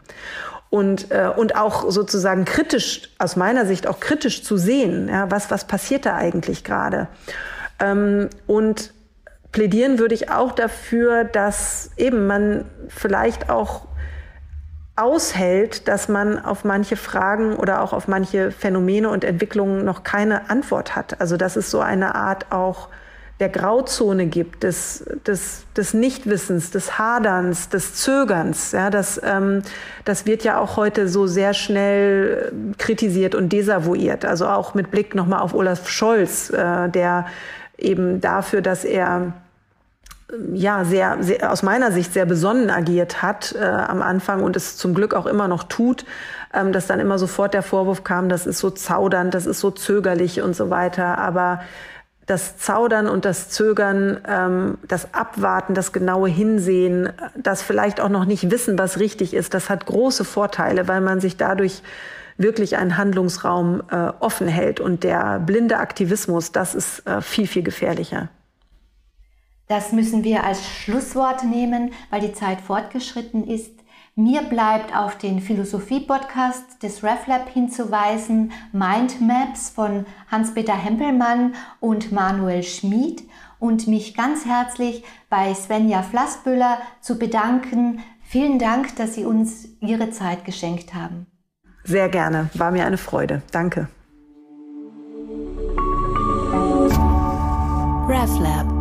Und, äh, und auch sozusagen kritisch, aus meiner Sicht auch kritisch zu sehen, ja, was, was passiert da eigentlich gerade. Ähm, und plädieren würde ich auch dafür, dass eben man vielleicht auch aushält, dass man auf manche Fragen oder auch auf manche Phänomene und Entwicklungen noch keine Antwort hat. Also dass es so eine Art auch der Grauzone gibt, des, des, des Nichtwissens, des Haderns, des Zögerns. Ja, das, ähm, das wird ja auch heute so sehr schnell kritisiert und desavouiert. Also auch mit Blick nochmal auf Olaf Scholz, äh, der eben dafür, dass er ja, sehr, sehr, aus meiner Sicht sehr besonnen agiert hat äh, am Anfang und es zum Glück auch immer noch tut, ähm, dass dann immer sofort der Vorwurf kam, das ist so zaudernd, das ist so zögerlich und so weiter. Aber das Zaudern und das Zögern, ähm, das Abwarten, das genaue Hinsehen, das vielleicht auch noch nicht wissen, was richtig ist, das hat große Vorteile, weil man sich dadurch wirklich einen Handlungsraum äh, offen hält. Und der blinde Aktivismus, das ist äh, viel, viel gefährlicher. Das müssen wir als Schlusswort nehmen, weil die Zeit fortgeschritten ist. Mir bleibt auf den Philosophie-Podcast des RefLab hinzuweisen, Mindmaps von Hans-Peter Hempelmann und Manuel Schmid und mich ganz herzlich bei Svenja Flassbüller zu bedanken. Vielen Dank, dass Sie uns Ihre Zeit geschenkt haben. Sehr gerne, war mir eine Freude. Danke. RefLab